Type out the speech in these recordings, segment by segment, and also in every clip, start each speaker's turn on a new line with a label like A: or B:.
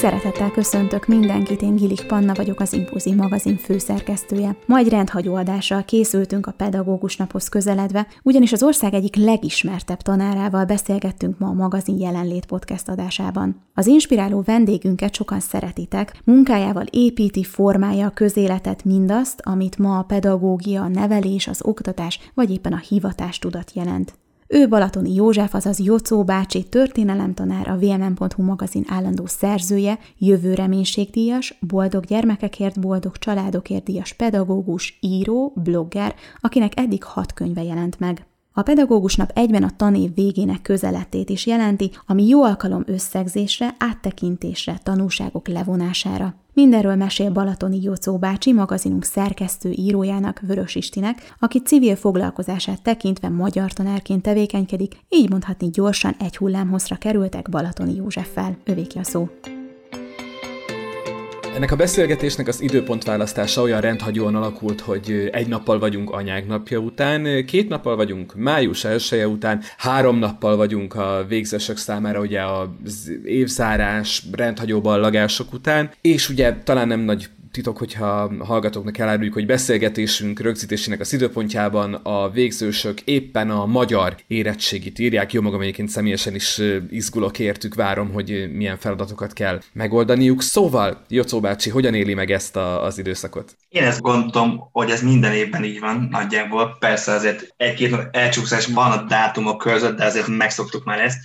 A: Szeretettel köszöntök mindenkit, én Gilik Panna vagyok, az Impulzív magazin főszerkesztője. Ma egy rendhagyó adással készültünk a pedagógus naphoz közeledve, ugyanis az ország egyik legismertebb tanárával beszélgettünk ma a magazin jelenlét podcast adásában. Az inspiráló vendégünket sokan szeretitek, munkájával építi, formálja a közéletet mindazt, amit ma a pedagógia, a nevelés, az oktatás vagy éppen a hivatás tudat jelent. Ő Balatoni József, azaz Jocó bácsi történelemtanár, a VMM.hu magazin állandó szerzője, jövő reménységdíjas, boldog gyermekekért, boldog családokért díjas pedagógus, író, blogger, akinek eddig hat könyve jelent meg. A pedagógusnap egyben a tanév végének közeletét is jelenti, ami jó alkalom összegzésre, áttekintésre, tanúságok levonására. Mindenről mesél Balatoni Jocó bácsi, magazinunk szerkesztő írójának, Vörös Istinek, aki civil foglalkozását tekintve magyar tanárként tevékenykedik, így mondhatni gyorsan egy hullámhozra kerültek Balatoni Józseffel. Övéki a szó.
B: Ennek a beszélgetésnek az időpontválasztása olyan rendhagyóan alakult, hogy egy nappal vagyunk anyák napja után, két nappal vagyunk május elsője után, három nappal vagyunk a végzősök számára ugye az évzárás rendhagyó ballagások után, és ugye talán nem nagy titok, hogyha hallgatóknak eláruljuk, hogy beszélgetésünk rögzítésének az időpontjában a végzősök éppen a magyar érettségit írják. Jó magam egyébként személyesen is izgulok értük, várom, hogy milyen feladatokat kell megoldaniuk. Szóval, Jocó bácsi, hogyan éli meg ezt a, az időszakot?
C: Én ezt gondolom, hogy ez minden évben így van nagyjából. Persze azért egy-két elcsúszás van a dátumok között, de azért megszoktuk már ezt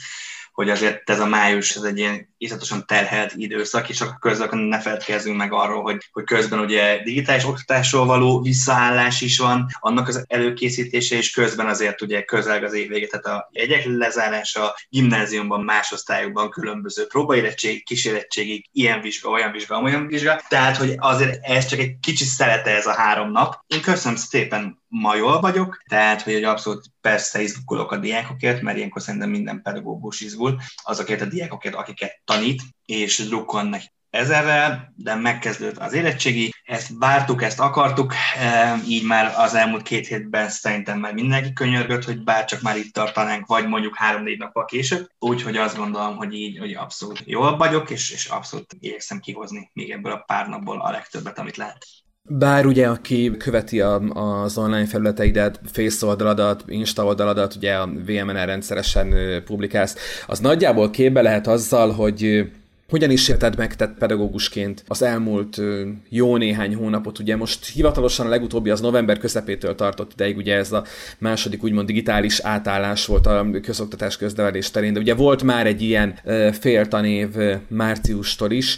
C: hogy azért ez a május ez egy ilyen iszatosan terhelt időszak, és akkor közben ne feledkezzünk meg arról, hogy, hogy közben ugye digitális oktatásról való visszaállás is van, annak az előkészítése, és közben azért ugye közel az év vége, tehát a jegyek lezárása, gimnáziumban, más osztályokban különböző próbaérettség, kísérettségig, ilyen vizsga, olyan vizsga, olyan vizsga, tehát hogy azért ez csak egy kicsi szelete ez a három nap. Én köszönöm szépen ma jól vagyok, tehát hogy egy abszolút persze izgulok a diákokért, mert ilyenkor szerintem minden pedagógus izgul, azokért a diákokért, akiket tanít, és drukkol neki ezerrel, de megkezdődött az érettségi, ezt vártuk, ezt akartuk, e, így már az elmúlt két hétben szerintem már mindenki könyörgött, hogy bárcsak már itt tartanánk, vagy mondjuk három-négy nappal később, úgyhogy azt gondolom, hogy így hogy abszolút jól vagyok, és, és abszolút igyekszem kihozni még ebből a pár napból a legtöbbet, amit lehet.
B: Bár ugye, aki követi a, az online felületeidet, Face oldaladat, Insta oldaladat, ugye a VMN rendszeresen publikálsz, az nagyjából képbe lehet azzal, hogy hogyan is érted meg te pedagógusként az elmúlt jó néhány hónapot? Ugye most hivatalosan a legutóbbi az november közepétől tartott ideig, ugye ez a második úgymond digitális átállás volt a közoktatás közdevelés terén, de ugye volt már egy ilyen féltanév márciustól is.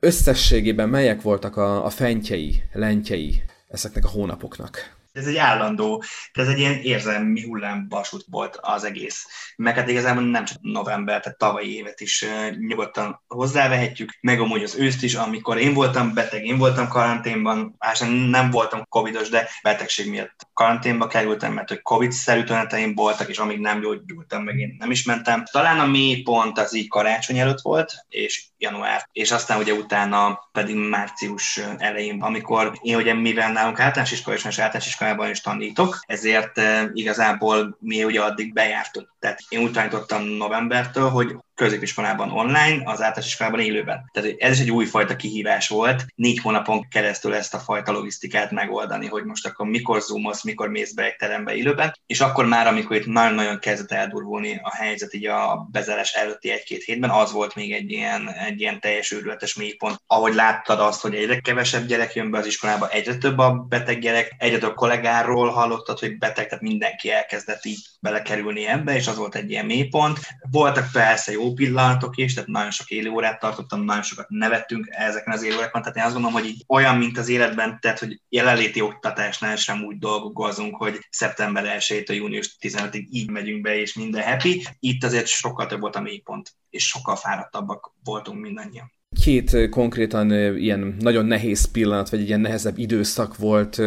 B: Összességében melyek voltak a, a fentjei, lentjei ezeknek a hónapoknak?
C: Ez egy állandó, ez egy ilyen érzelmi hullámvasút volt az egész. Meg hát igazából nem csak november, tehát tavalyi évet is nyugodtan hozzávehetjük, meg amúgy az őszt is, amikor én voltam beteg, én voltam karanténban, más nem voltam covidos, de betegség miatt karanténba kerültem, mert hogy covid-szerű tüneteim voltak, és amíg nem gyógyultam, meg én nem is mentem. Talán a mély pont az így karácsony előtt volt, és január, és aztán ugye utána pedig március elején, amikor én ugye mivel nálunk általános iskola és általános iskolában is tanítok, ezért igazából mi ugye addig bejártunk. Tehát én úgy tanítottam novembertől, hogy középiskolában online, az általános iskolában élőben. Tehát ez is egy újfajta kihívás volt, négy hónapon keresztül ezt a fajta logisztikát megoldani, hogy most akkor mikor zoomolsz, mikor mész be egy terembe élőben, és akkor már, amikor itt nagyon-nagyon kezdett eldurvulni a helyzet így a bezárás előtti egy-két hétben, az volt még egy ilyen, egy ilyen teljes őrületes mélypont. Ahogy láttad azt, hogy egyre kevesebb gyerek jön be az iskolába, egyre több a beteg gyerek, egyre több kollégáról hallottad, hogy beteg, tehát mindenki elkezdett így belekerülni ebbe, és az volt egy ilyen mélypont. Voltak persze jó pillanatok is, tehát nagyon sok élő órát tartottam, nagyon sokat nevettünk ezeken az élő órákon, tehát én azt gondolom, hogy így olyan, mint az életben, tehát hogy jelenléti oktatásnál sem úgy dolgozunk, hogy szeptember 1-től június 15-ig így megyünk be, és minden happy. Itt azért sokkal több volt a mélypont, és sokkal fáradtabbak voltunk mindannyian.
B: Két konkrétan ilyen nagyon nehéz pillanat, vagy egy ilyen nehezebb időszak volt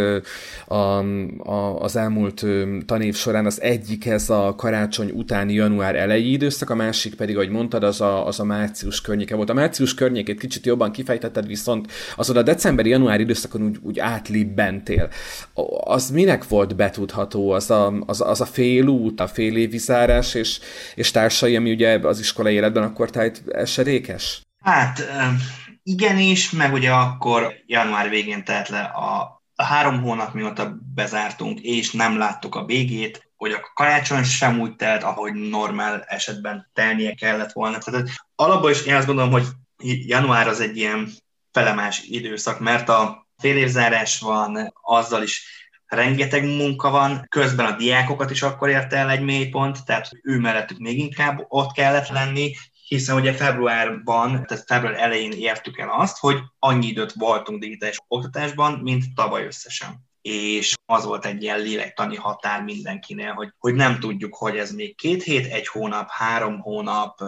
B: a, a, az elmúlt tanév során. Az egyik ez a karácsony utáni január elejé időszak, a másik pedig, ahogy mondtad, az a, az a március környéke volt. A március környékét kicsit jobban kifejtetted, viszont azon a decemberi-január időszakon úgy, úgy átlibbentél. Az minek volt betudható? Az a, az, az a fél út, a fél évi zárás és, és társai, ami ugye az iskolai életben akkor tájt esedékes?
C: Hát igenis, meg ugye akkor január végén telt le a, három hónap mióta bezártunk, és nem láttuk a végét, hogy a karácsony sem úgy telt, ahogy normál esetben telnie kellett volna. Tehát alapból is én azt gondolom, hogy január az egy ilyen felemás időszak, mert a félévzárás van, azzal is rengeteg munka van, közben a diákokat is akkor ért el egy mélypont, tehát ő mellettük még inkább ott kellett lenni, hiszen ugye februárban, tehát február elején értük el azt, hogy annyi időt voltunk digitális oktatásban, mint tavaly összesen. És az volt egy ilyen lélektani határ mindenkinél, hogy, hogy nem tudjuk, hogy ez még két hét, egy hónap, három hónap,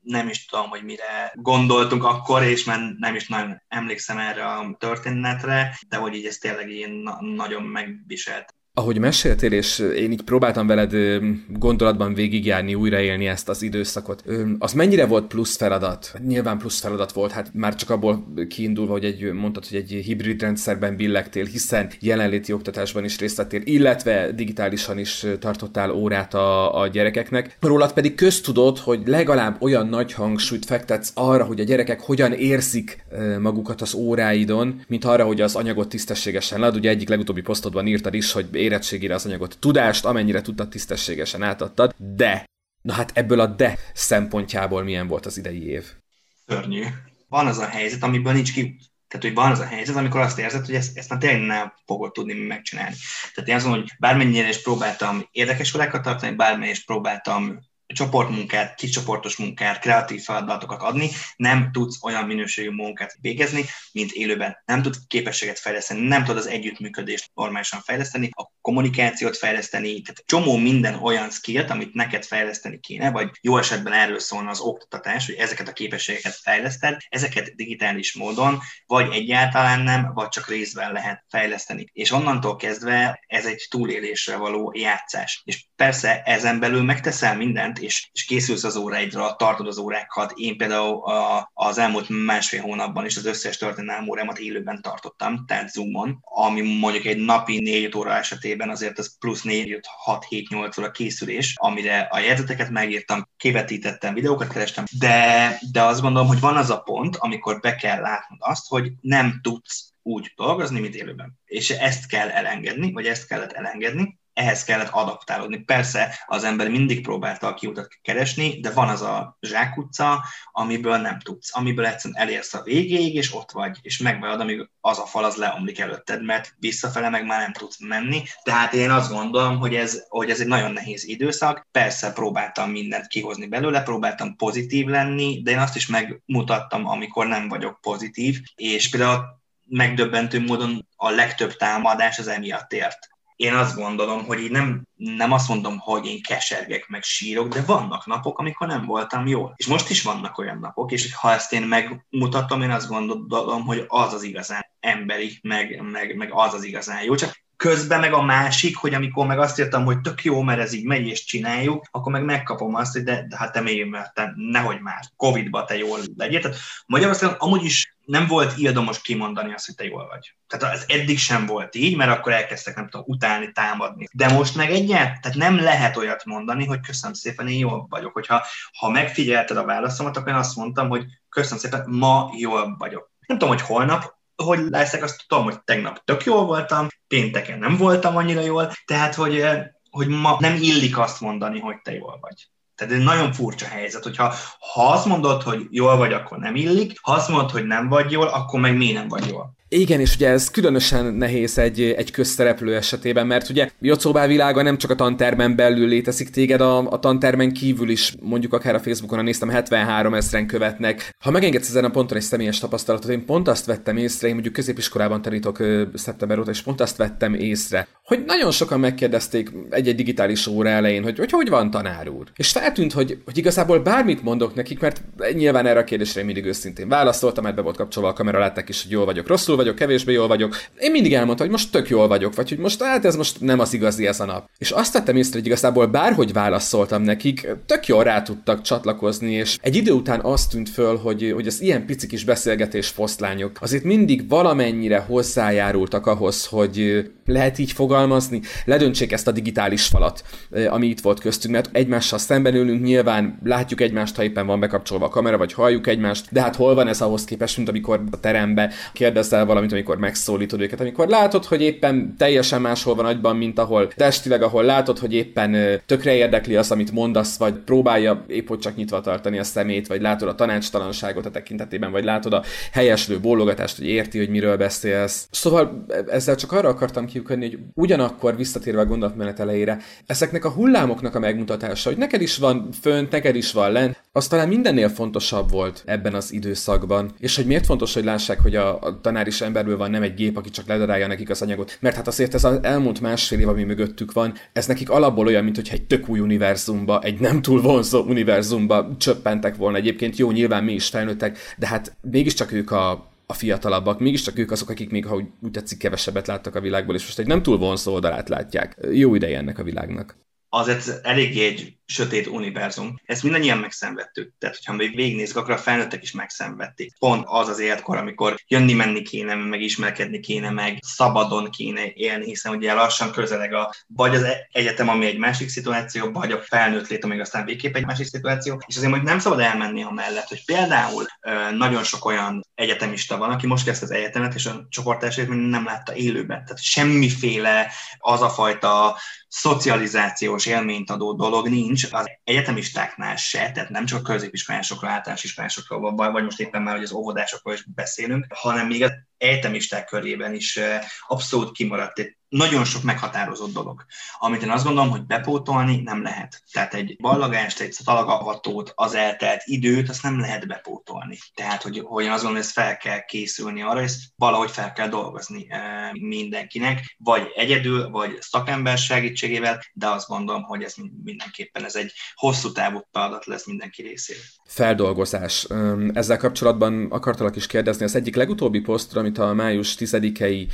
C: nem is tudom, hogy mire gondoltunk akkor, és már nem is nagyon emlékszem erre a történetre, de hogy így ez tényleg ilyen nagyon megviselt
B: ahogy meséltél, és én így próbáltam veled gondolatban végigjárni, újraélni ezt az időszakot, az mennyire volt plusz feladat? Nyilván plusz feladat volt, hát már csak abból kiindulva, hogy egy, mondtad, hogy egy hibrid rendszerben billegtél, hiszen jelenléti oktatásban is részt vettél, illetve digitálisan is tartottál órát a, a gyerekeknek. Rólad pedig köztudott, hogy legalább olyan nagy hangsúlyt fektetsz arra, hogy a gyerekek hogyan érzik magukat az óráidon, mint arra, hogy az anyagot tisztességesen lead. Ugye egyik legutóbbi posztodban írtad is, hogy érettségére az anyagot, tudást, amennyire tudtad, tisztességesen átadtad, de, na hát ebből a de szempontjából milyen volt az idei év?
C: Szörnyű. Van az a helyzet, amiből nincs ki, tehát, hogy van az a helyzet, amikor azt érzed, hogy ezt, ezt már tényleg nem fogod tudni megcsinálni. Tehát én azt mondom, hogy bármennyire is próbáltam érdekes órákat tartani, bármennyire is próbáltam csoportmunkát, kicsoportos munkát, kreatív feladatokat adni, nem tudsz olyan minőségű munkát végezni, mint élőben. Nem tudsz képességet fejleszteni, nem tudod az együttműködést normálisan fejleszteni, a kommunikációt fejleszteni, tehát csomó minden olyan skillt, amit neked fejleszteni kéne, vagy jó esetben erről szólna az oktatás, hogy ezeket a képességeket fejleszted, ezeket digitális módon, vagy egyáltalán nem, vagy csak részben lehet fejleszteni. És onnantól kezdve ez egy túlélésre való játszás. És persze ezen belül megteszel mindent, és, és készülsz az óráidra, tartod az órákat. Én például a, az elmúlt másfél hónapban is az összes történelmi órámat élőben tartottam, tehát Zoomon, ami mondjuk egy napi 4 óra esetében azért az plusz 4, 6, 7, 8 óra készülés, amire a jegyzeteket megírtam, kivetítettem, videókat kerestem, de, de azt gondolom, hogy van az a pont, amikor be kell látnod azt, hogy nem tudsz úgy dolgozni, mint élőben. És ezt kell elengedni, vagy ezt kellett elengedni, ehhez kellett adaptálódni. Persze az ember mindig próbálta a kiutat keresni, de van az a zsákutca, amiből nem tudsz, amiből egyszerűen elérsz a végéig, és ott vagy, és megvárod, amíg az a fal az leomlik előtted, mert visszafele meg már nem tudsz menni. Tehát én azt gondolom, hogy ez, hogy ez egy nagyon nehéz időszak. Persze próbáltam mindent kihozni belőle, próbáltam pozitív lenni, de én azt is megmutattam, amikor nem vagyok pozitív, és például megdöbbentő módon a legtöbb támadás az emiatt ért én azt gondolom, hogy így nem, nem azt mondom, hogy én kesergek, meg sírok, de vannak napok, amikor nem voltam jól. És most is vannak olyan napok, és ha ezt én megmutatom, én azt gondolom, hogy az az igazán emberi, meg, meg, meg az az igazán jó. Csak közben meg a másik, hogy amikor meg azt írtam, hogy tök jó, mert ez így megy és csináljuk, akkor meg megkapom azt, hogy de, de hát te mert te nehogy már, Covid-ba te jól legyél. Tehát Magyarországon amúgy is nem volt ildomos kimondani azt, hogy te jól vagy. Tehát ez eddig sem volt így, mert akkor elkezdtek, nem tudom, utálni, támadni. De most meg egyet, tehát nem lehet olyat mondani, hogy köszönöm szépen, én jól vagyok. Hogyha ha megfigyelted a válaszomat, akkor én azt mondtam, hogy köszönöm szépen, ma jól vagyok. Nem tudom, hogy holnap hogy leszek, azt tudom, hogy tegnap tök jól voltam, pénteken nem voltam annyira jól, tehát, hogy, eh, hogy ma nem illik azt mondani, hogy te jól vagy. Tehát ez nagyon furcsa helyzet, hogyha ha azt mondod, hogy jól vagy, akkor nem illik, ha azt mondod, hogy nem vagy jól, akkor meg miért nem vagy jól.
B: Igen, és ugye ez különösen nehéz egy, egy közszereplő esetében, mert ugye Jocóbá világa nem csak a tantermen belül létezik, téged a, a tantermen kívül is, mondjuk akár a Facebookon, néztem, 73 ezeren követnek. Ha megengedsz ezen a ponton egy személyes tapasztalatot, én pont azt vettem észre, én mondjuk középiskolában tanítok ö, szeptember óta, és pont azt vettem észre, hogy nagyon sokan megkérdezték egy-egy digitális óra elején, hogy hogy, hogy van tanár úr. És feltűnt, hogy, hogy igazából bármit mondok nekik, mert nyilván erre a kérdésre én mindig őszintén válaszoltam, mert be volt kapcsolva a kamera, látták is, hogy jól vagyok, rosszul vagyok, kevésbé jól vagyok. Én mindig elmondtam, hogy most tök jól vagyok, vagy hogy most hát ez most nem az igazi ez a nap. És azt tettem észre, hogy igazából bárhogy válaszoltam nekik, tök jól rá tudtak csatlakozni, és egy idő után azt tűnt föl, hogy, hogy az ilyen pici kis beszélgetés foszlányok azért mindig valamennyire hozzájárultak ahhoz, hogy lehet így fogalmazni, ledöntsék ezt a digitális falat, ami itt volt köztünk, mert egymással szemben ülünk, nyilván látjuk egymást, ha éppen van bekapcsolva a kamera, vagy halljuk egymást, de hát hol van ez ahhoz képest, mint amikor a terembe kérdezel valamit, amikor megszólítod őket, amikor látod, hogy éppen teljesen máshol van agyban, mint ahol testileg, ahol látod, hogy éppen tökre érdekli az, amit mondasz, vagy próbálja épp hogy csak nyitva tartani a szemét, vagy látod a tanácstalanságot a tekintetében, vagy látod a helyeslő bólogatást, hogy érti, hogy miről beszélsz. Szóval e- ezzel csak arra akartam kiukadni, hogy ugyanakkor visszatérve a gondolatmenet elejére, ezeknek a hullámoknak a megmutatása, hogy neked is van fönt, neked is van lent, az talán mindennél fontosabb volt ebben az időszakban. És hogy miért fontos, hogy lássák, hogy a, a tanár is emberből van, nem egy gép, aki csak ledarálja nekik az anyagot. Mert hát azért ez az elmúlt másfél év, ami mögöttük van, ez nekik alapból olyan, mint egy tök új univerzumba, egy nem túl vonzó univerzumba csöppentek volna. Egyébként jó, nyilván mi is felnőttek, de hát mégiscsak ők a, a fiatalabbak, mégiscsak ők azok, akik még, ha úgy, úgy tetszik, kevesebbet láttak a világból, és most egy nem túl vonzó oldalát látják. Jó ideje ennek a világnak.
C: Az eléggé egy sötét univerzum. Ezt mindannyian megszenvedtük. Tehát, hogyha még végignézzük, akkor a felnőttek is megszenvedték. Pont az az életkor, amikor jönni-menni kéne, meg ismerkedni kéne, meg szabadon kéne élni, hiszen ugye lassan közeleg a vagy az egyetem, ami egy másik szituáció, vagy a felnőtt lét, ami aztán végképp egy másik szituáció. És azért hogy nem szabad elmenni a mellett, hogy például nagyon sok olyan egyetemista van, aki most kezdte az egyetemet, és a csoportásért nem látta élőben. Tehát semmiféle az a fajta szocializációs élményt adó dolog nincs az egyetemistáknál se, tehát nem csak középiskolásokról, általános iskolásokról, vagy most éppen már, hogy az óvodásokról is beszélünk, hanem még egyetemisták körében is abszolút kimaradt egy nagyon sok meghatározott dolog, amit én azt gondolom, hogy bepótolni nem lehet. Tehát egy ballagást, egy talagavatót, az eltelt időt, azt nem lehet bepótolni. Tehát, hogy, hogy én azt gondolom, hogy ezt fel kell készülni arra, és valahogy fel kell dolgozni mindenkinek, vagy egyedül, vagy szakember segítségével, de azt gondolom, hogy ez mindenképpen ez egy hosszú távú feladat lesz mindenki részéről.
B: Feldolgozás. Ezzel kapcsolatban akartalak is kérdezni. Az egyik legutóbbi posztra, amit a május 10-i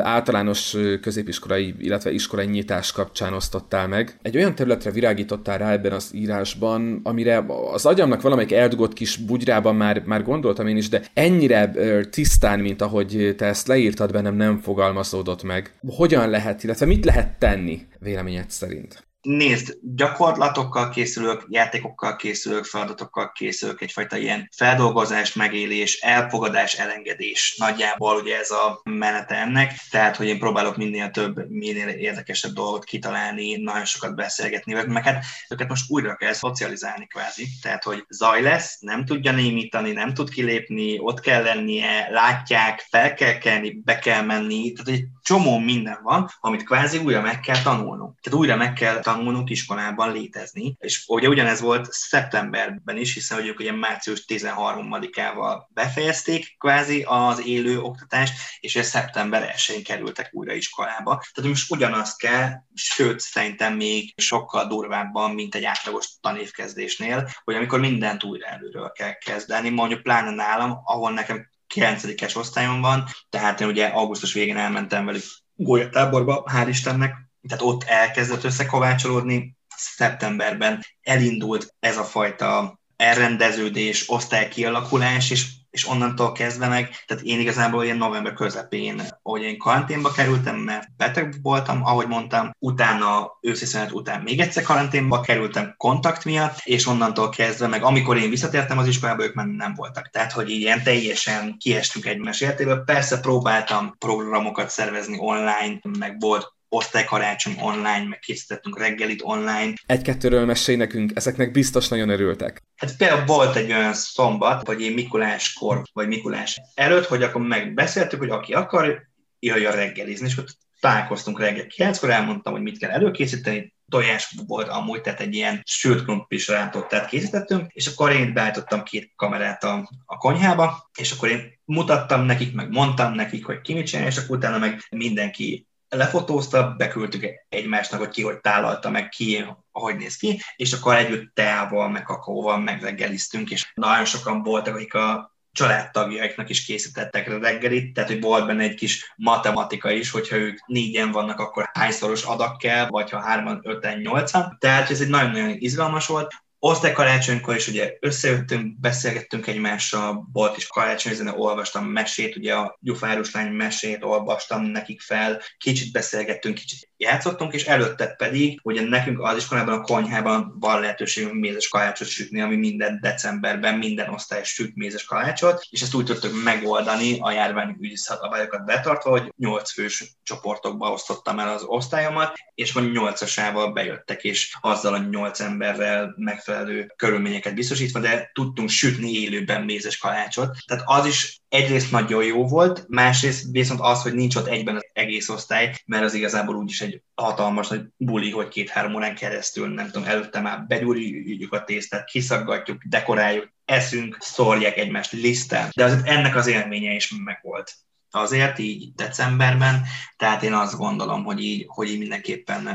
B: általános középiskolai, illetve iskolai nyitás kapcsán osztottál meg. Egy olyan területre virágítottál rá ebben az írásban, amire az agyamnak valamelyik eldugott kis bugyrában már, már gondoltam én is, de ennyire tisztán, mint ahogy te ezt leírtad bennem, nem fogalmazódott meg. Hogyan lehet, illetve mit lehet tenni véleményed szerint?
C: Nézd, gyakorlatokkal készülök, játékokkal készülök, feladatokkal készülök, egyfajta ilyen feldolgozás, megélés, elfogadás, elengedés. Nagyjából ugye ez a menete ennek, tehát hogy én próbálok minél több, minél érdekesebb dolgot kitalálni, nagyon sokat beszélgetni velük, meg hát őket most újra kell szocializálni kvázi. Tehát, hogy zaj lesz, nem tudja némítani, nem tud kilépni, ott kell lennie, látják, fel kell kelni, be kell menni, tehát egy csomó minden van, amit kvázi újra meg kell tanulnunk. Tehát újra meg kell tanulnunk iskolában létezni. És ugye ugyanez volt szeptemberben is, hiszen hogy ők ugye március 13-ával befejezték kvázi az élő oktatást, és ez szeptember 1-én kerültek újra iskolába. Tehát most ugyanazt kell, sőt szerintem még sokkal durvábban, mint egy átlagos tanévkezdésnél, hogy amikor mindent újra előről kell kezdeni, mondjuk pláne nálam, ahol nekem 9-es osztályon van, tehát én ugye augusztus végén elmentem velük golyatáborba, hál' Istennek, tehát ott elkezdett összekovácsolódni, szeptemberben elindult ez a fajta elrendeződés, osztálykialakulás, és és onnantól kezdve meg, tehát én igazából ilyen november közepén, hogy én karanténba kerültem, mert beteg voltam, ahogy mondtam, utána őszi szünet után még egyszer karanténba kerültem kontakt miatt, és onnantól kezdve meg amikor én visszatértem az iskolába, ők már nem voltak. Tehát, hogy ilyen teljesen kiestünk egymás életéből. Persze próbáltam programokat szervezni online, meg volt osztálykarácsony online, meg készítettünk reggelit online.
B: Egy-kettőről mesélj nekünk, ezeknek biztos nagyon örültek.
C: Hát például volt egy olyan szombat, vagy én Mikuláskor, vagy Mikulás előtt, hogy akkor megbeszéltük, hogy aki akar, jöjjön reggelizni, és ott találkoztunk reggel 9-kor, elmondtam, hogy mit kell előkészíteni, tojás volt amúgy, tehát egy ilyen sült krumplis rántottát készítettünk, és akkor én beállítottam két kamerát a, a konyhába, és akkor én mutattam nekik, meg mondtam nekik, hogy ki mit csinál, és akkor utána meg mindenki lefotózta, beküldtük egymásnak, hogy ki hogy tálalta, meg ki hogy néz ki, és akkor együtt teával, meg kakaóval megreggeliztünk, és nagyon sokan voltak, akik a családtagjaiknak is készítettek reggelit, tehát hogy volt benne egy kis matematika is, hogyha ők négyen vannak, akkor hányszoros adag kell, vagy ha hárman, öten, nyolcan. Tehát ez egy nagyon-nagyon izgalmas volt. Osztály karácsonykor is ugye összejöttünk, beszélgettünk egymással, volt is karácsonyzene, olvastam mesét, ugye a Gyufáros lány mesét olvastam nekik fel, kicsit beszélgettünk, kicsit játszottunk, és előtte pedig, ugye nekünk az iskolában a konyhában van lehetőségünk mézes kalácsot sütni, ami minden decemberben minden osztály süt mézes kalácsot, és ezt úgy tudtuk megoldani a járványügyi szabályokat betartva, hogy nyolc fős csoportokba osztottam el az osztályomat, és akkor nyolcasával bejöttek, és azzal a nyolc emberrel megfelelő körülményeket biztosítva, de tudtunk sütni élőben mézes kalácsot. Tehát az is egyrészt nagyon jó volt, másrészt viszont az, hogy nincs ott egyben az egész osztály, mert az igazából úgyis egy hatalmas nagy buli, hogy két-három órán keresztül, nem tudom, előtte már begyúrjuk a tésztát, kiszaggatjuk, dekoráljuk, eszünk, szórják egymást liszten, de azért ennek az élménye is megvolt. Azért így decemberben, tehát én azt gondolom, hogy így, hogy így mindenképpen,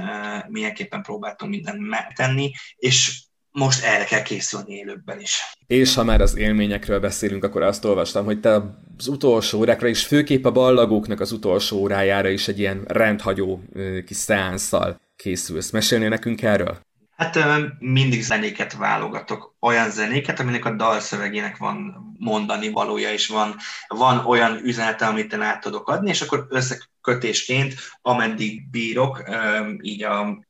C: mindenképpen próbáltunk mindent megtenni, és most erre kell készülni élőkben is.
B: És ha már az élményekről beszélünk, akkor azt olvastam, hogy te az utolsó órákra, és főképp a ballagóknak az utolsó órájára is egy ilyen rendhagyó kis szeánszal készülsz. Mesélnél nekünk erről?
C: Hát mindig zenéket válogatok, olyan zenéket, aminek a dalszövegének van mondani valója, és van, van olyan üzenete, amit én át tudok adni, és akkor összekötésként, ameddig bírok, így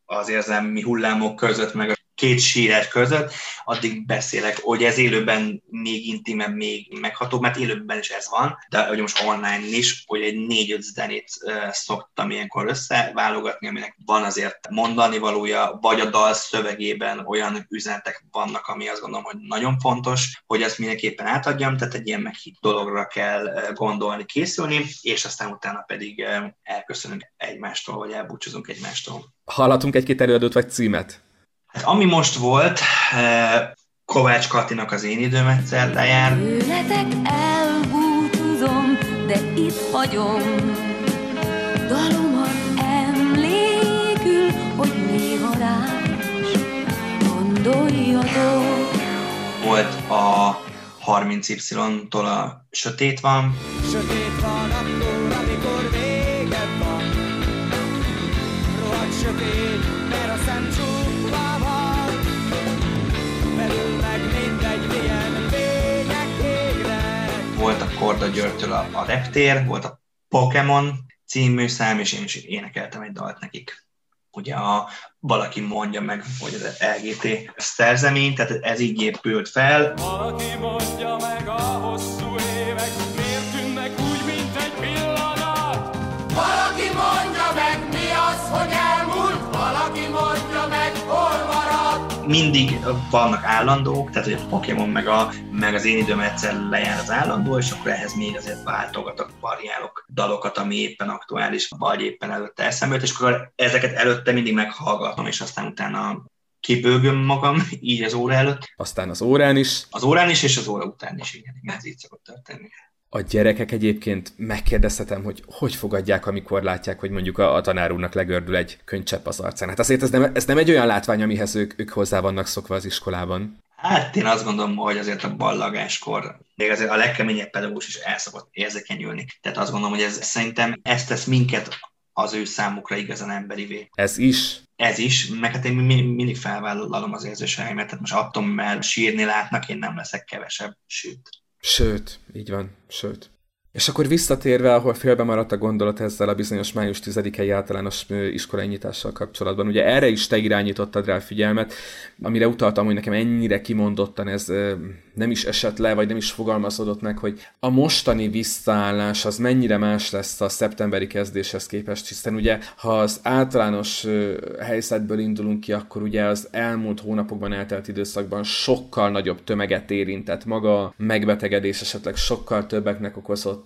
C: az érzelmi hullámok között, meg a két sírás között, addig beszélek, hogy ez élőben még intimen, még megható, mert élőben is ez van, de hogy most online is, hogy egy négy-öt zenét szoktam ilyenkor összeválogatni, aminek van azért mondani valója, vagy a dal szövegében olyan üzenetek vannak, ami azt gondolom, hogy nagyon fontos, hogy ezt mindenképpen átadjam, tehát egy ilyen meghitt dologra kell gondolni, készülni, és aztán utána pedig elköszönünk egymástól, vagy elbúcsúzunk egymástól.
B: Hallhatunk egy-két előadót vagy címet?
C: Hát, ami most volt, eh, Kovács Katinak az én időm egyszer lejár. Tőletek elbúcsúzom, de itt hagyom dalomat emlékül, hogy néha rám gondoljatok. Volt a 30Y-tól a Sötét van. Sötét van akkor, Korda Györgytől a, a Reptér, volt a Pokémon című szám, és én is énekeltem egy dalt nekik. Ugye a, valaki mondja meg, hogy az LGT szerzemény, tehát ez így épült fel. Valaki mondja meg a hosszú évek, mindig vannak állandók, tehát hogy a Pokémon meg, a, meg az én időm egyszer lejár az állandó, és akkor ehhez még azért váltogatok, variálok dalokat, ami éppen aktuális, vagy éppen előtte eszembe és akkor ezeket előtte mindig meghallgatom, és aztán utána kibőgöm magam, így az óra előtt.
B: Aztán az órán is.
C: Az órán is, és az óra után is, igen, ez így szokott történni.
B: A gyerekek egyébként megkérdezhetem, hogy hogy fogadják, amikor látják, hogy mondjuk a, a tanár úrnak legördül egy könycsepp az arcán. Hát azért ez nem, ez nem egy olyan látvány, amihez ők, ők hozzá vannak szokva az iskolában.
C: Hát én azt gondolom, hogy azért a ballagáskor még azért a legkeményebb pedagógus is el szokott érzékenyülni. Tehát azt gondolom, hogy ez szerintem ezt tesz minket az ő számukra igazán emberivé.
B: Ez is?
C: Ez is, meg hát én mindig felvállalom az érzéseimet, tehát most attól, mert sírni látnak, én nem leszek kevesebb, sőt.
B: Sőt, így van, sőt. És akkor visszatérve, ahol félbe maradt a gondolat ezzel a bizonyos május 10-i általános iskolai nyitással kapcsolatban, ugye erre is te irányítottad rá a figyelmet, amire utaltam, hogy nekem ennyire kimondottan ez nem is esett le, vagy nem is fogalmazódott meg, hogy a mostani visszaállás az mennyire más lesz a szeptemberi kezdéshez képest, hiszen ugye, ha az általános helyzetből indulunk ki, akkor ugye az elmúlt hónapokban eltelt időszakban sokkal nagyobb tömeget érintett maga, megbetegedés esetleg sokkal többeknek okozott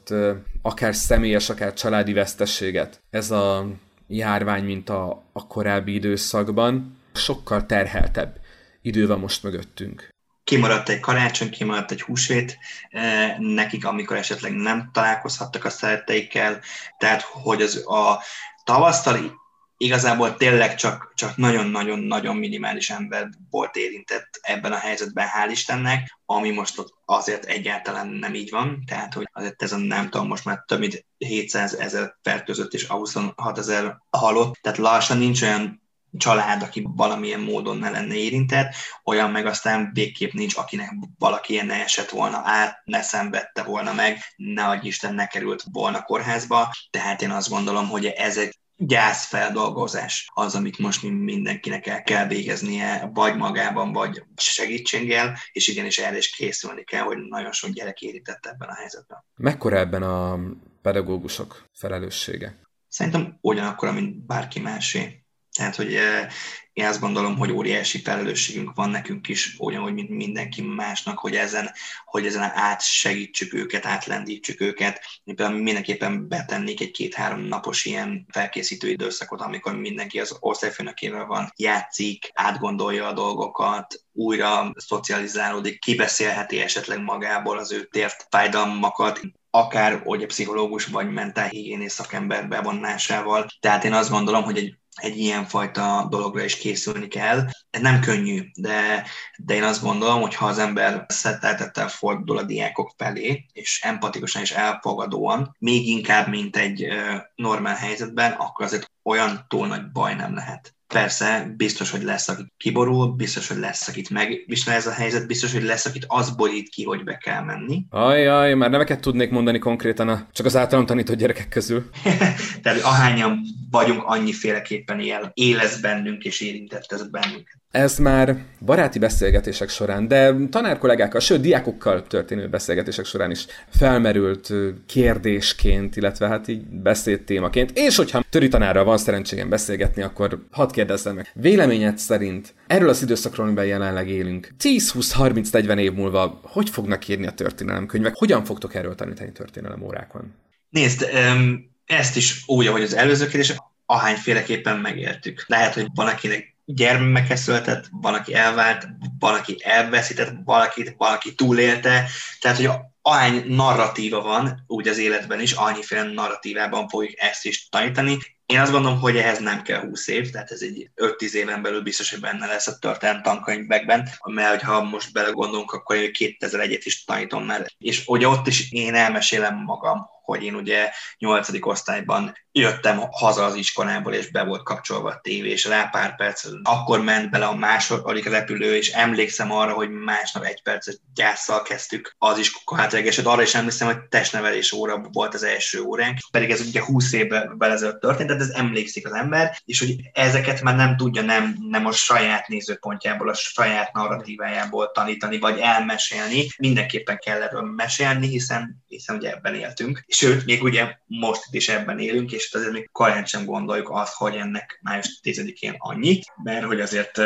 B: akár személyes, akár családi vesztességet. Ez a járvány, mint a, a korábbi időszakban, sokkal terheltebb idő van most mögöttünk
C: kimaradt egy karácsony, kimaradt egy húsvét nekik, amikor esetleg nem találkozhattak a szeretteikkel, tehát hogy az a tavasztal igazából tényleg csak, csak nagyon-nagyon-nagyon minimális ember volt érintett ebben a helyzetben, hál' Istennek, ami most azért egyáltalán nem így van, tehát hogy azért ez a nem tudom, most már több mint 700 ezer fertőzött és 26 ezer halott, tehát lassan nincs olyan család, aki valamilyen módon ne lenne érintett, olyan meg aztán végképp nincs, akinek valaki ilyen ne esett volna át, ne szenvedte volna meg, ne adj Isten, ne került volna kórházba. Tehát én azt gondolom, hogy ezek gyászfeldolgozás az, amit most mindenkinek el kell végeznie, vagy magában, vagy segítséggel, és igenis erre is készülni kell, hogy nagyon sok gyerek érintett ebben a helyzetben.
B: Mekkora ebben a pedagógusok felelőssége?
C: Szerintem ugyanakkor, mint bárki másé. Tehát, hogy eh, én azt gondolom, hogy óriási felelősségünk van nekünk is, ugyanúgy, mint mindenki másnak, hogy ezen, hogy ezen átsegítsük őket, átlendítsük őket. Én például mindenképpen betennék egy két-három napos ilyen felkészítő időszakot, amikor mindenki az osztályfőnökével van, játszik, átgondolja a dolgokat, újra szocializálódik, kibeszélheti esetleg magából az ő tért fájdalmakat, akár hogy a pszichológus vagy mentálhigiénész szakember bevonásával. Tehát én azt gondolom, hogy egy egy ilyen fajta dologra is készülni kell. Ez nem könnyű, de, de én azt gondolom, hogy ha az ember szetteltettel fordul a diákok felé, és empatikusan és elfogadóan, még inkább, mint egy normál helyzetben, akkor azért olyan túl nagy baj nem lehet. Persze, biztos, hogy lesz, aki kiborul, biztos, hogy lesz, akit megvisel ez a helyzet, biztos, hogy lesz, akit az borít ki, hogy be kell menni.
B: Ajaj, már neveket tudnék mondani konkrétan, csak az általam tanított gyerekek közül.
C: Tehát ahányan vagyunk, annyiféleképpen él, élesz bennünk és érintett ez bennünket.
B: Ez már baráti beszélgetések során, de tanárkollégákkal, sőt, diákokkal történő beszélgetések során is felmerült kérdésként, illetve hát így beszédtémaként. És hogyha töri tanárral van szerencségem beszélgetni, akkor hadd kérdezzem meg. Véleményed szerint erről az időszakról, amiben jelenleg élünk, 10-20-30-40 év múlva hogy fognak írni a történelemkönyvek? Hogyan fogtok erről tanítani történelem órákon?
C: Nézd, ezt is úgy, ahogy az előző kérdés, ahányféleképpen megértük. Lehet, hogy van, akinek gyermeke született, van, aki elvált, van, aki elveszített valakit, valaki túlélte. Tehát, hogy ahány narratíva van úgy az életben is, annyiféle narratívában fogjuk ezt is tanítani. Én azt gondolom, hogy ehhez nem kell 20 év, tehát ez egy 5-10 éven belül biztos, hogy benne lesz a történelem tankönyvekben, mert ha most belegondolunk, akkor 2001-et is tanítom már. És ugye ott is én elmesélem magam, hogy én ugye 8. osztályban jöttem haza az iskolából, és be volt kapcsolva a tévé, és rá pár perc, akkor ment bele a második repülő, és emlékszem arra, hogy másnap egy percet gyászsal kezdtük az iskolát és arra is emlékszem, hogy testnevelés óra volt az első óránk, pedig ez ugye 20 évvel ezelőtt történt, tehát ez emlékszik az ember, és hogy ezeket már nem tudja nem, nem a saját nézőpontjából, a saját narratívájából tanítani, vagy elmesélni, mindenképpen kell erről mesélni, hiszen, hiszen ugye ebben éltünk. Sőt, még ugye most is ebben élünk, és azért még korán sem gondoljuk azt, hogy ennek május 10-én annyi, mert hogy azért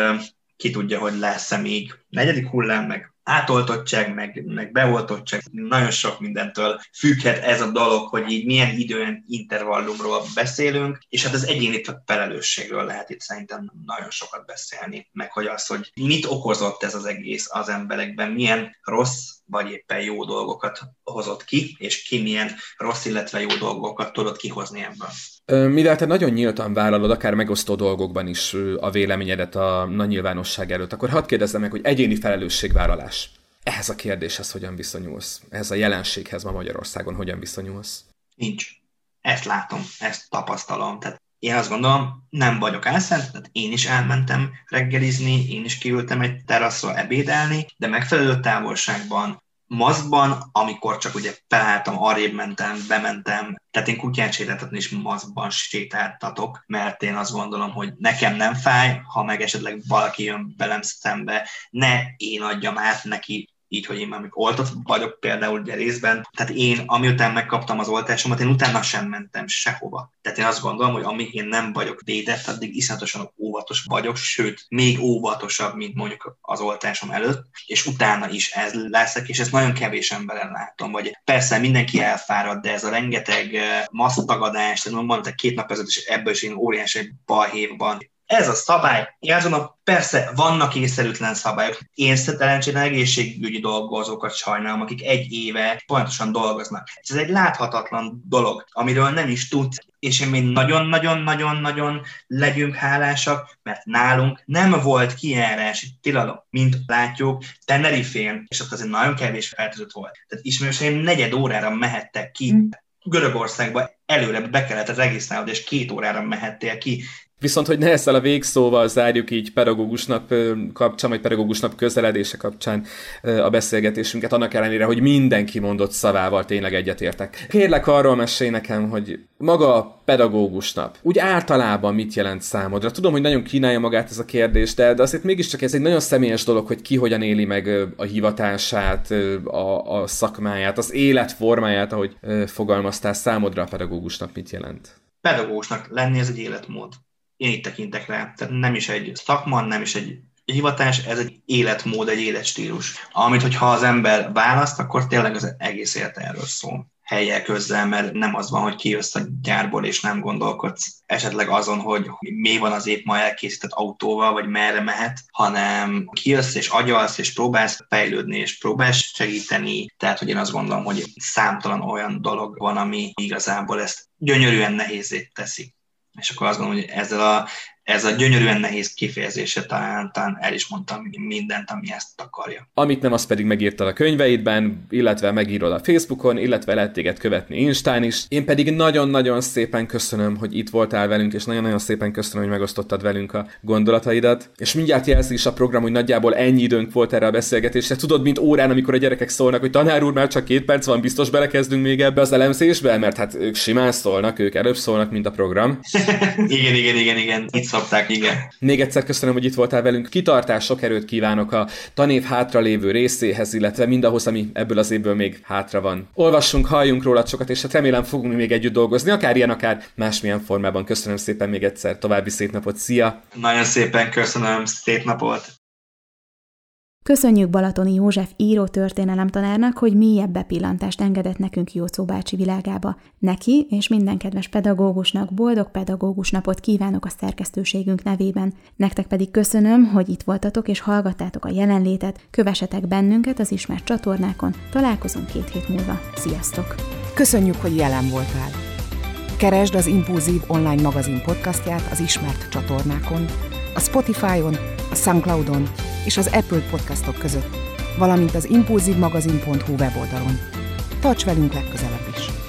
C: ki tudja, hogy lesz-e még negyedik hullám, meg átoltottság, meg, meg beoltottság, nagyon sok mindentől függhet ez a dolog, hogy így milyen időn intervallumról beszélünk, és hát az egyéni felelősségről lehet itt szerintem nagyon sokat beszélni, meg hogy az, hogy mit okozott ez az egész az emberekben, milyen rossz vagy éppen jó dolgokat hozott ki, és ki milyen rossz, illetve jó dolgokat tudott kihozni ebből.
B: Mivel te nagyon nyíltan vállalod, akár megosztó dolgokban is a véleményedet a nagy nyilvánosság előtt, akkor hadd kérdezzem meg, hogy egyéni felelősségvállalás. Ehhez a kérdéshez hogyan viszonyulsz? Ehhez a jelenséghez ma Magyarországon hogyan viszonyulsz?
C: Nincs. Ezt látom, ezt tapasztalom. Tehát én azt gondolom, nem vagyok álszent, tehát én is elmentem reggelizni, én is kiültem egy teraszra ebédelni, de megfelelő távolságban, maszkban, amikor csak ugye felálltam, arrébb mentem, bementem, tehát én kutyát sétáltatni is maszkban sétáltatok, mert én azt gondolom, hogy nekem nem fáj, ha meg esetleg valaki jön velem szembe, ne én adjam át neki így, hogy én már oltott vagyok például ugye részben. Tehát én, amiután megkaptam az oltásomat, én utána sem mentem sehova. Tehát én azt gondolom, hogy amíg én nem vagyok védett, addig iszonyatosan óvatos vagyok, sőt, még óvatosabb, mint mondjuk az oltásom előtt, és utána is ez leszek, és ezt nagyon kevés emberen látom, vagy persze mindenki elfárad, de ez a rengeteg eh, masztagadás, tehát mondtam, két nap ezelőtt, és ebből is én óriási balhévban ez a szabály, Járzanak, persze vannak észszerűtlen szabályok. Én szerencsére egészségügyi dolgozókat sajnálom, akik egy éve pontosan dolgoznak. Ez egy láthatatlan dolog, amiről nem is tudsz, és én még nagyon-nagyon-nagyon-nagyon legyünk hálásak, mert nálunk nem volt kijárási tilalom, mint látjuk Tenerifén, és ott azért nagyon kevés fertőzött volt. Tehát ismerőseim negyed órára mehettek ki mm. Görögországba előre be kellett regisztrálnod, és két órára mehettél ki.
B: Viszont, hogy ne ezzel a végszóval zárjuk így pedagógus nap kapcsán, vagy pedagógus nap közeledése kapcsán a beszélgetésünket, annak ellenére, hogy mindenki mondott szavával tényleg egyetértek. Kérlek arról mesélj nekem, hogy maga a pedagógus nap úgy általában mit jelent számodra? Tudom, hogy nagyon kínálja magát ez a kérdés, de, de azért mégiscsak ez egy nagyon személyes dolog, hogy ki hogyan éli meg a hivatását, a, a szakmáját, az életformáját, ahogy fogalmaztál számodra a pedagógus nap mit jelent?
C: Pedagógusnak lenni ez egy életmód én így tekintek rá. Tehát nem is egy szakma, nem is egy hivatás, ez egy életmód, egy életstílus. Amit, hogyha az ember választ, akkor tényleg az egész élet erről szól helye közzel, mert nem az van, hogy kijössz a gyárból, és nem gondolkodsz esetleg azon, hogy mi van az épp ma elkészített autóval, vagy merre mehet, hanem kijössz és agyalsz, és próbálsz fejlődni, és próbálsz segíteni. Tehát, hogy én azt gondolom, hogy számtalan olyan dolog van, ami igazából ezt gyönyörűen nehézé teszi és akkor azt gondolom, hogy ezzel a ez a gyönyörűen nehéz kifejezése talán, talán el is mondtam mindent, ami ezt akarja.
B: Amit nem, az pedig megírtad a könyveidben, illetve megírod a Facebookon, illetve lehet téged követni Instán is. Én pedig nagyon-nagyon szépen köszönöm, hogy itt voltál velünk, és nagyon-nagyon szépen köszönöm, hogy megosztottad velünk a gondolataidat. És mindjárt jelzi is a program, hogy nagyjából ennyi időnk volt erre a beszélgetésre. Tudod, mint órán, amikor a gyerekek szólnak, hogy tanár úr, már csak két perc van, biztos belekezdünk még ebbe az elemzésbe, mert hát ők simán szólnak, ők előbb szólnak, mint a program.
C: igen, igen, igen, igen. Itt szokták, igen.
B: Még egyszer köszönöm, hogy itt voltál velünk. Kitartás, sok erőt kívánok a tanév hátralévő részéhez, illetve mindahhoz, ami ebből az évből még hátra van. Olvassunk, halljunk róla sokat, és hát remélem fogunk még együtt dolgozni, akár ilyen, akár másmilyen formában. Köszönöm szépen még egyszer, további szép napot, szia!
C: Nagyon szépen köszönöm, szép napot!
A: Köszönjük Balatoni József író történelemtanárnak, hogy mélyebb bepillantást engedett nekünk Jócó bácsi világába. Neki és minden kedves pedagógusnak boldog pedagógus napot kívánok a szerkesztőségünk nevében. Nektek pedig köszönöm, hogy itt voltatok és hallgattátok a jelenlétet, kövessetek bennünket az ismert csatornákon. Találkozunk két hét múlva. Sziasztok!
D: Köszönjük, hogy jelen voltál! Keresd az Impulzív online magazin podcastját az ismert csatornákon, a Spotify-on, a Soundcloud-on és az Apple podcastok között, valamint az impulzívmagazin.hu weboldalon. Tarts velünk legközelebb is!